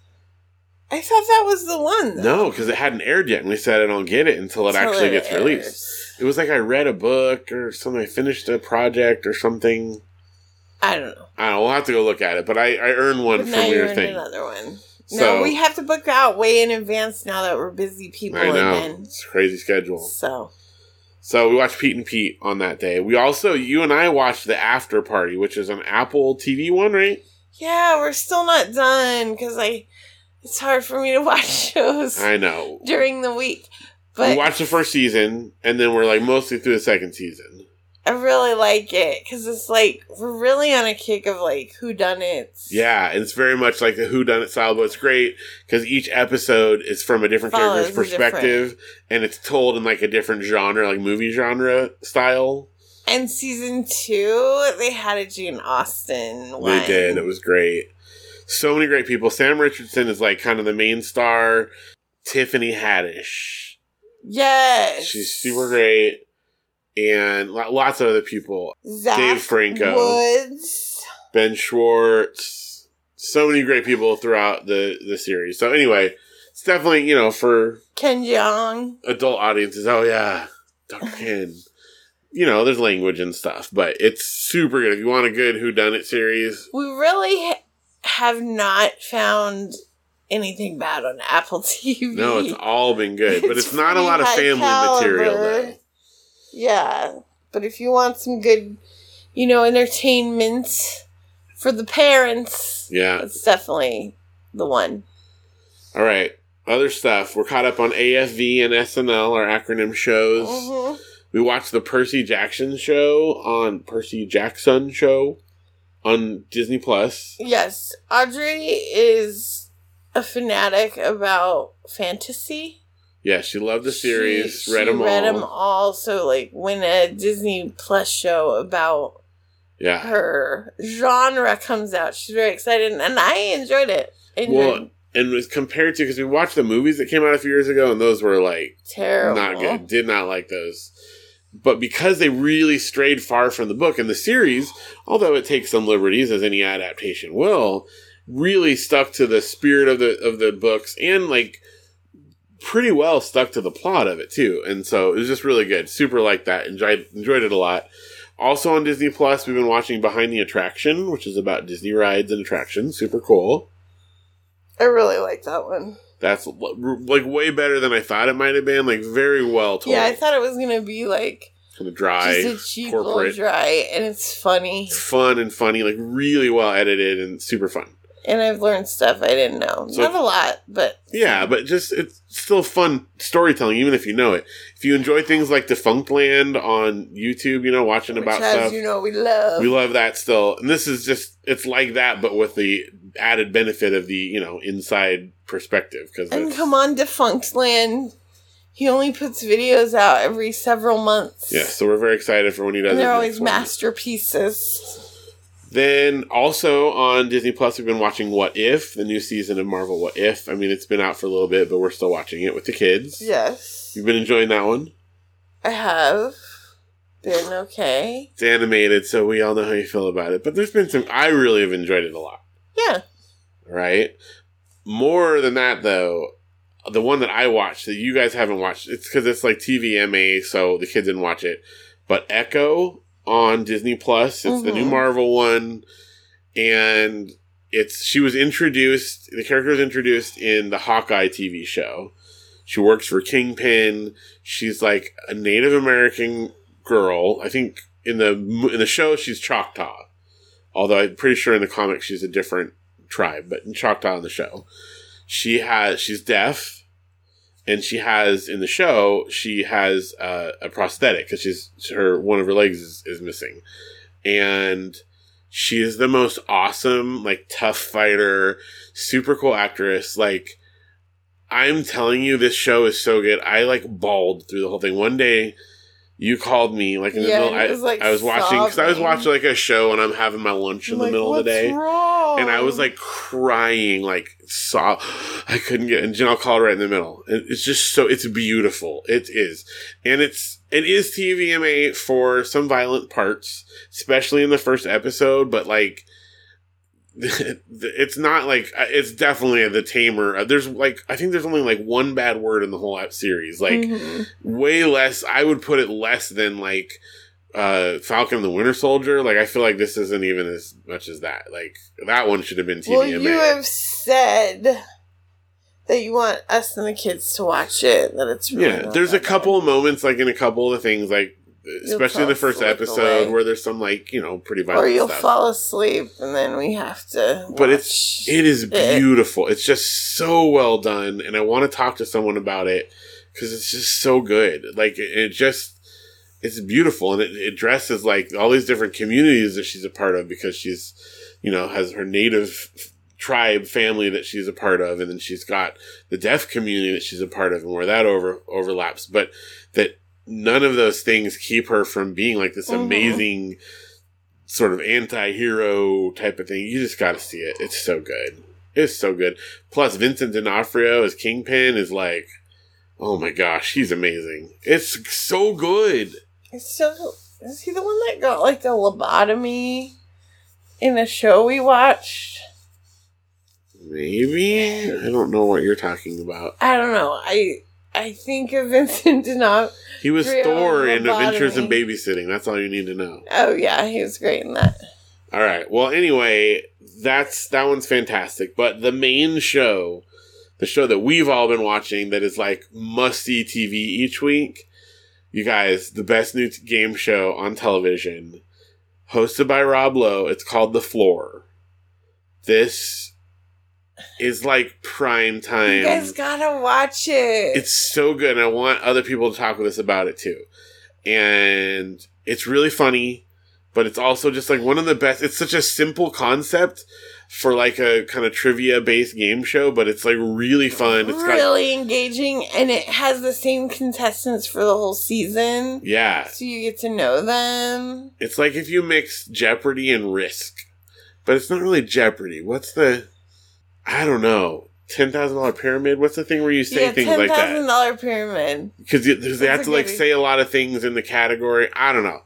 [SPEAKER 2] I thought that was the one. Though.
[SPEAKER 1] No, because it hadn't aired yet, and we said I don't get it until it
[SPEAKER 2] Until
[SPEAKER 1] actually
[SPEAKER 2] it
[SPEAKER 1] gets
[SPEAKER 2] airs.
[SPEAKER 1] released. It was like I read a book or something. I finished a project or something.
[SPEAKER 2] I don't know.
[SPEAKER 1] I don't know. We'll have to go look at it. But I, I earned one
[SPEAKER 2] But
[SPEAKER 1] from your thing.
[SPEAKER 2] another one.
[SPEAKER 1] So-
[SPEAKER 2] no, we have to book out way in advance now that we're busy people
[SPEAKER 1] I know.
[SPEAKER 2] again.
[SPEAKER 1] It's a crazy schedule.
[SPEAKER 2] So
[SPEAKER 1] So we watched Pete and Pete on that day. We also, you and I watched the After Party, which is an Apple TV one, right?
[SPEAKER 2] yeah, we're still not done because I. It's hard for me to watch *laughs* shows
[SPEAKER 1] I know.
[SPEAKER 2] during the week,
[SPEAKER 1] we
[SPEAKER 2] but
[SPEAKER 1] watched the first season, and then we're like mostly through the second season.
[SPEAKER 2] I really like it because it's like we're really on a kick of like who done it.
[SPEAKER 1] Yeah, and it's very much like the Who Done It style, but it's great because each episode is from a different
[SPEAKER 2] Follows
[SPEAKER 1] character's perspective, and it's told in like a different genre, like movie genre style.
[SPEAKER 2] And season two, they had a Jane Austen one.
[SPEAKER 1] They did. It was great. So many great people. Sam Richardson is like kind of the main star. Tiffany Haddish.
[SPEAKER 2] Yes.
[SPEAKER 1] She's super great. And lo- lots of other people.
[SPEAKER 2] Zach
[SPEAKER 1] Dave Franco.
[SPEAKER 2] Woods.
[SPEAKER 1] Ben Schwartz. So many great people throughout the, the series. So anyway, it's definitely, you know, for
[SPEAKER 2] Ken Jeong.
[SPEAKER 1] adult audiences, oh yeah, Dr. *laughs* Ken. You know, there's language and stuff, but it's super good. If you want a good Who Done It series,
[SPEAKER 2] We really ha- have not found anything bad on Apple *laughs* TV.
[SPEAKER 1] no, it's all been good. But it's,
[SPEAKER 2] It's
[SPEAKER 1] not a lot of family
[SPEAKER 2] high
[SPEAKER 1] material though.
[SPEAKER 2] Yeah. But if you want some good, you know, entertainment for the parents,
[SPEAKER 1] Yeah.
[SPEAKER 2] it's definitely the one.
[SPEAKER 1] All right. Other stuff. We're caught up on AFV and SNL, our acronym shows.
[SPEAKER 2] Mhm.
[SPEAKER 1] We watched the Percy Jackson show on Percy Jackson show on Disney Plus.
[SPEAKER 2] Yes, Audrey is a fanatic about fantasy.
[SPEAKER 1] Yeah, she loved the series.
[SPEAKER 2] She-
[SPEAKER 1] read
[SPEAKER 2] she
[SPEAKER 1] them all.
[SPEAKER 2] Read them all. So, like, when a Disney Plus show about
[SPEAKER 1] Yeah.
[SPEAKER 2] her genre comes out, she's very excited, and I enjoyed it. Enjoyed
[SPEAKER 1] Well, and was compared to because we watched the movies that came out a few years ago, and those were like
[SPEAKER 2] terrible.
[SPEAKER 1] not good. Did not like those. But because they really strayed far from the book and the series, although it takes some liberties as any adaptation will, really stuck to the spirit of the of the books and like pretty well stuck to the plot of it too. And so it was just really good. Super like that. Enjoyed enjoyed it a lot. Also on Disney Plus, we've been watching Behind the Attraction, which is about Disney rides and attractions. Super cool.
[SPEAKER 2] I really like that one.
[SPEAKER 1] That's like way better than I thought it might have been. Like very well told.
[SPEAKER 2] Yeah, I thought it was gonna be like
[SPEAKER 1] kind of dry,
[SPEAKER 2] just a cheap
[SPEAKER 1] corporate.
[SPEAKER 2] dry, and it's funny.
[SPEAKER 1] It's fun and funny, like really well edited and super fun.
[SPEAKER 2] And I've learned stuff I didn't know.
[SPEAKER 1] So-
[SPEAKER 2] Not a lot, but
[SPEAKER 1] Yeah, but just it's still fun storytelling, even if you know it. If you enjoy things like Defunctland on YouTube, you know, watching
[SPEAKER 2] which
[SPEAKER 1] about
[SPEAKER 2] as
[SPEAKER 1] stuff,
[SPEAKER 2] you know we love.
[SPEAKER 1] we love that still. And this is just it's like that, but with the added benefit of the you know inside perspective. Because
[SPEAKER 2] and come on, Defunctland. He only puts videos out every several months.
[SPEAKER 1] yeah, so we're very excited for when he does.
[SPEAKER 2] and they're always masterpieces.
[SPEAKER 1] Then also on Disney Plus, we've been watching What If, the new season of Marvel What If. I mean, it's been out for a little bit, but we're still watching it with the kids.
[SPEAKER 2] Yes,
[SPEAKER 1] You've been enjoying that one.
[SPEAKER 2] I have been okay.
[SPEAKER 1] It's animated, so we all know how you feel about it. But there's been some. I really have enjoyed it a lot.
[SPEAKER 2] Yeah,
[SPEAKER 1] Right. More than that, though, the one that I watched that you guys haven't watched, it's because it's like TVMA, so the kids didn't watch it. But Echo on Disney Plus, it's the new
[SPEAKER 2] Mhm.
[SPEAKER 1] Marvel one, and it's she was introduced. The character was introduced in the Hawkeye TV show. She works for Kingpin. She's like a Native American girl. I think in the in the show she's Choctaw, although I'm pretty sure in the comics she's a different tribe. But in Choctaw in the show, she has she's deaf, and she has in the show she has uh, a prosthetic because she's her one of her legs is, is missing, and she is the most awesome like tough fighter, super cool actress. Like I'm telling you, this show is so good. I like bawled through the whole thing. One day. You called me like in the
[SPEAKER 2] Yeah,
[SPEAKER 1] middle. I,
[SPEAKER 2] was, like,
[SPEAKER 1] I was watching because I was watching like a show and I'm having my lunch in
[SPEAKER 2] I'm
[SPEAKER 1] the
[SPEAKER 2] like,
[SPEAKER 1] middle of the day
[SPEAKER 2] wrong?"
[SPEAKER 1] and I was like crying, like sob. I couldn't get. And Janelle called right in the middle. It- It's just so. It's beautiful. It is, and it's it is TVMA for some violent parts, especially in the first episode. But like, *laughs* it's not like it's definitely the tamer. There's like I think there's only like one bad word in the whole app series. Like
[SPEAKER 2] Mhm.
[SPEAKER 1] way less. I would put it less than like uh Falcon the Winter Soldier. Like I feel like this isn't even as much as that. Like that one should have been TVMA.
[SPEAKER 2] Well, you have said that you want us and the kids to watch it. That it's really
[SPEAKER 1] yeah, there's a couple of moments like in a couple of the things like especially in the first episode
[SPEAKER 2] away.
[SPEAKER 1] where there's some like you know pretty violent
[SPEAKER 2] or you'll
[SPEAKER 1] stuff.
[SPEAKER 2] fall asleep, and then we have to.
[SPEAKER 1] but it's it is
[SPEAKER 2] it.
[SPEAKER 1] beautiful. It's just so well done, and I want to talk to someone about it because it's just so good. Like it, it just it's beautiful, and it, it addresses like all these different communities that she's a part of because she's you know has her native tribe family that she's a part of, and then she's got the deaf community that she's a part of, and where that over overlaps, but that none of those things keep her from being like this
[SPEAKER 2] Mhm.
[SPEAKER 1] amazing sort of anti-hero type of thing. You just got to see it. It's so good. It's so good. Plus, Vincent D'Onofrio as Kingpin is like, oh my gosh, he's amazing. It's so good.
[SPEAKER 2] It's so. Is he the one that got like the lobotomy in a show we watched?
[SPEAKER 1] Maybe I don't know what you're talking about.
[SPEAKER 2] I don't know. I I think of Vincent not.
[SPEAKER 1] He was Thor in Adventures in. Babysitting. That's all you need to know.
[SPEAKER 2] Oh yeah, he was great in that.
[SPEAKER 1] All right. Well, anyway, that's that one's fantastic. But the main show, the show that we've all been watching, that is like must see TV each week. You guys, the best new t- game show on television, hosted by Rob Lowe. It's called The Floor. This is like prime time.
[SPEAKER 2] You guys gotta watch it.
[SPEAKER 1] It's so good, and I want other people to talk with us about it too. And it's really funny, but it's also just like one of the best. It's such a simple concept for like a kind of trivia based game show, but it's like really fun. It's got
[SPEAKER 2] really engaging, and it has the same contestants for the whole season,
[SPEAKER 1] yeah,
[SPEAKER 2] so you get to know them.
[SPEAKER 1] it's like if you mix Jeopardy and Risk, but it's not really Jeopardy. What's the? I don't know. Ten thousand dollar pyramid. What's the thing where you say
[SPEAKER 2] yeah,
[SPEAKER 1] things like that?
[SPEAKER 2] Ten thousand dollar pyramid.
[SPEAKER 1] because they have to like say a lot of things in the category. I don't know.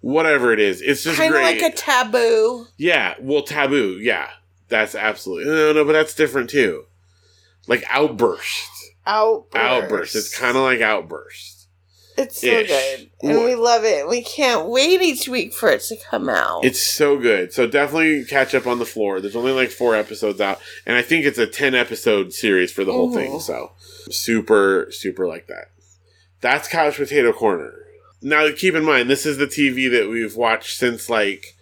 [SPEAKER 1] Whatever it is, it's just
[SPEAKER 2] Kind of like a taboo.
[SPEAKER 1] yeah, well, taboo. Yeah, that's absolutely no, no, but that's different too. Like outburst,
[SPEAKER 2] Outburst.
[SPEAKER 1] outburst. It's kind of like outburst.
[SPEAKER 2] It's so
[SPEAKER 1] ish.
[SPEAKER 2] good, and we love it. We can't wait each week for it to come out.
[SPEAKER 1] It's so good. So definitely catch up on the floor. There's only like four episodes out, and I think it's a ten episode series for the whole thing.
[SPEAKER 2] Mhm.
[SPEAKER 1] So super, super like that. That's Couch Potato Corner. Now keep in mind, this is the TV that we've watched since like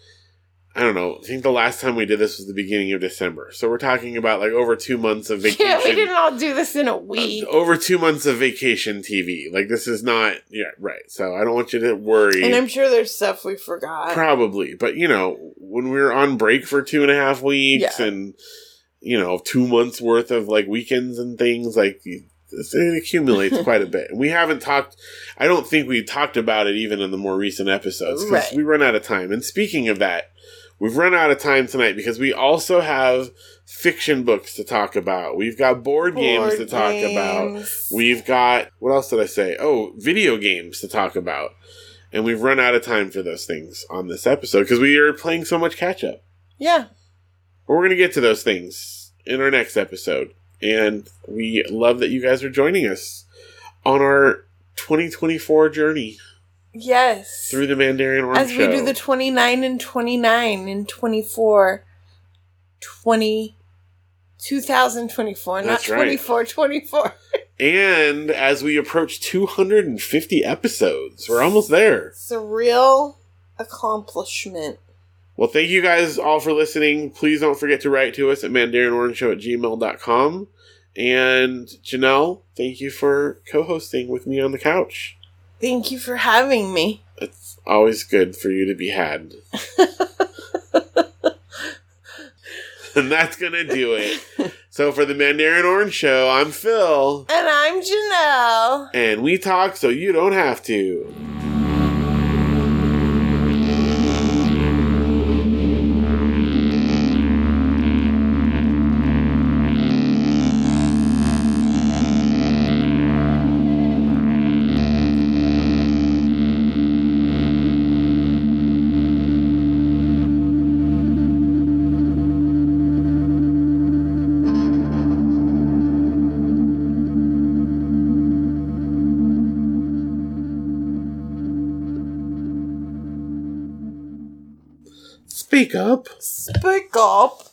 [SPEAKER 1] I don't know. I think the last time we did this was the beginning of December. So we're talking about like over two months of vacation. *laughs*
[SPEAKER 2] Yeah, we didn't all do this in a week.
[SPEAKER 1] Uh, over two months of vacation TV. Like this is not yeah right. So I don't want you to worry.
[SPEAKER 2] And I'm sure there's stuff we forgot.
[SPEAKER 1] Probably, but you know, when we were on break for two and a half weeks
[SPEAKER 2] Yeah.
[SPEAKER 1] and you know two months worth of like weekends and things, like it accumulates *laughs* quite a bit. And we haven't talked. I don't think we talked about it even in the more recent episodes because
[SPEAKER 2] Right.
[SPEAKER 1] we run out of time. And speaking of that, we've run out of time tonight because we also have fiction books to talk about. We've got board, games to
[SPEAKER 2] Board
[SPEAKER 1] talk about. We've got what else did I say? Oh, video games to talk about. And we've run out of time for those things on this episode because we are playing so much catch up.
[SPEAKER 2] Yeah.
[SPEAKER 1] But we're going to get to those things in our next episode. And we love that you guys are joining us on our 2024 journey
[SPEAKER 2] Yes.
[SPEAKER 1] through the Mandarin Orange
[SPEAKER 2] As we
[SPEAKER 1] Show.
[SPEAKER 2] do the 29 and 29 and 24, 20, 2024, not
[SPEAKER 1] That's right.
[SPEAKER 2] 24, 24. *laughs*
[SPEAKER 1] and as we approach 250 episodes, we're almost there.
[SPEAKER 2] It's a real accomplishment.
[SPEAKER 1] Well, thank you guys all for listening. Please don't forget to write to us at mandarinorangeshow at gmail.com. And Janelle, thank you for co hosting with me on the couch.
[SPEAKER 2] Thank you for having me.
[SPEAKER 1] It's always good for you to be had. *laughs* and that's going to do it. So, for the Mandarin Orange Show, I'm Phil.
[SPEAKER 2] And I'm Janelle.
[SPEAKER 1] And we talk so you don't have to. Speak up.
[SPEAKER 2] Speak up.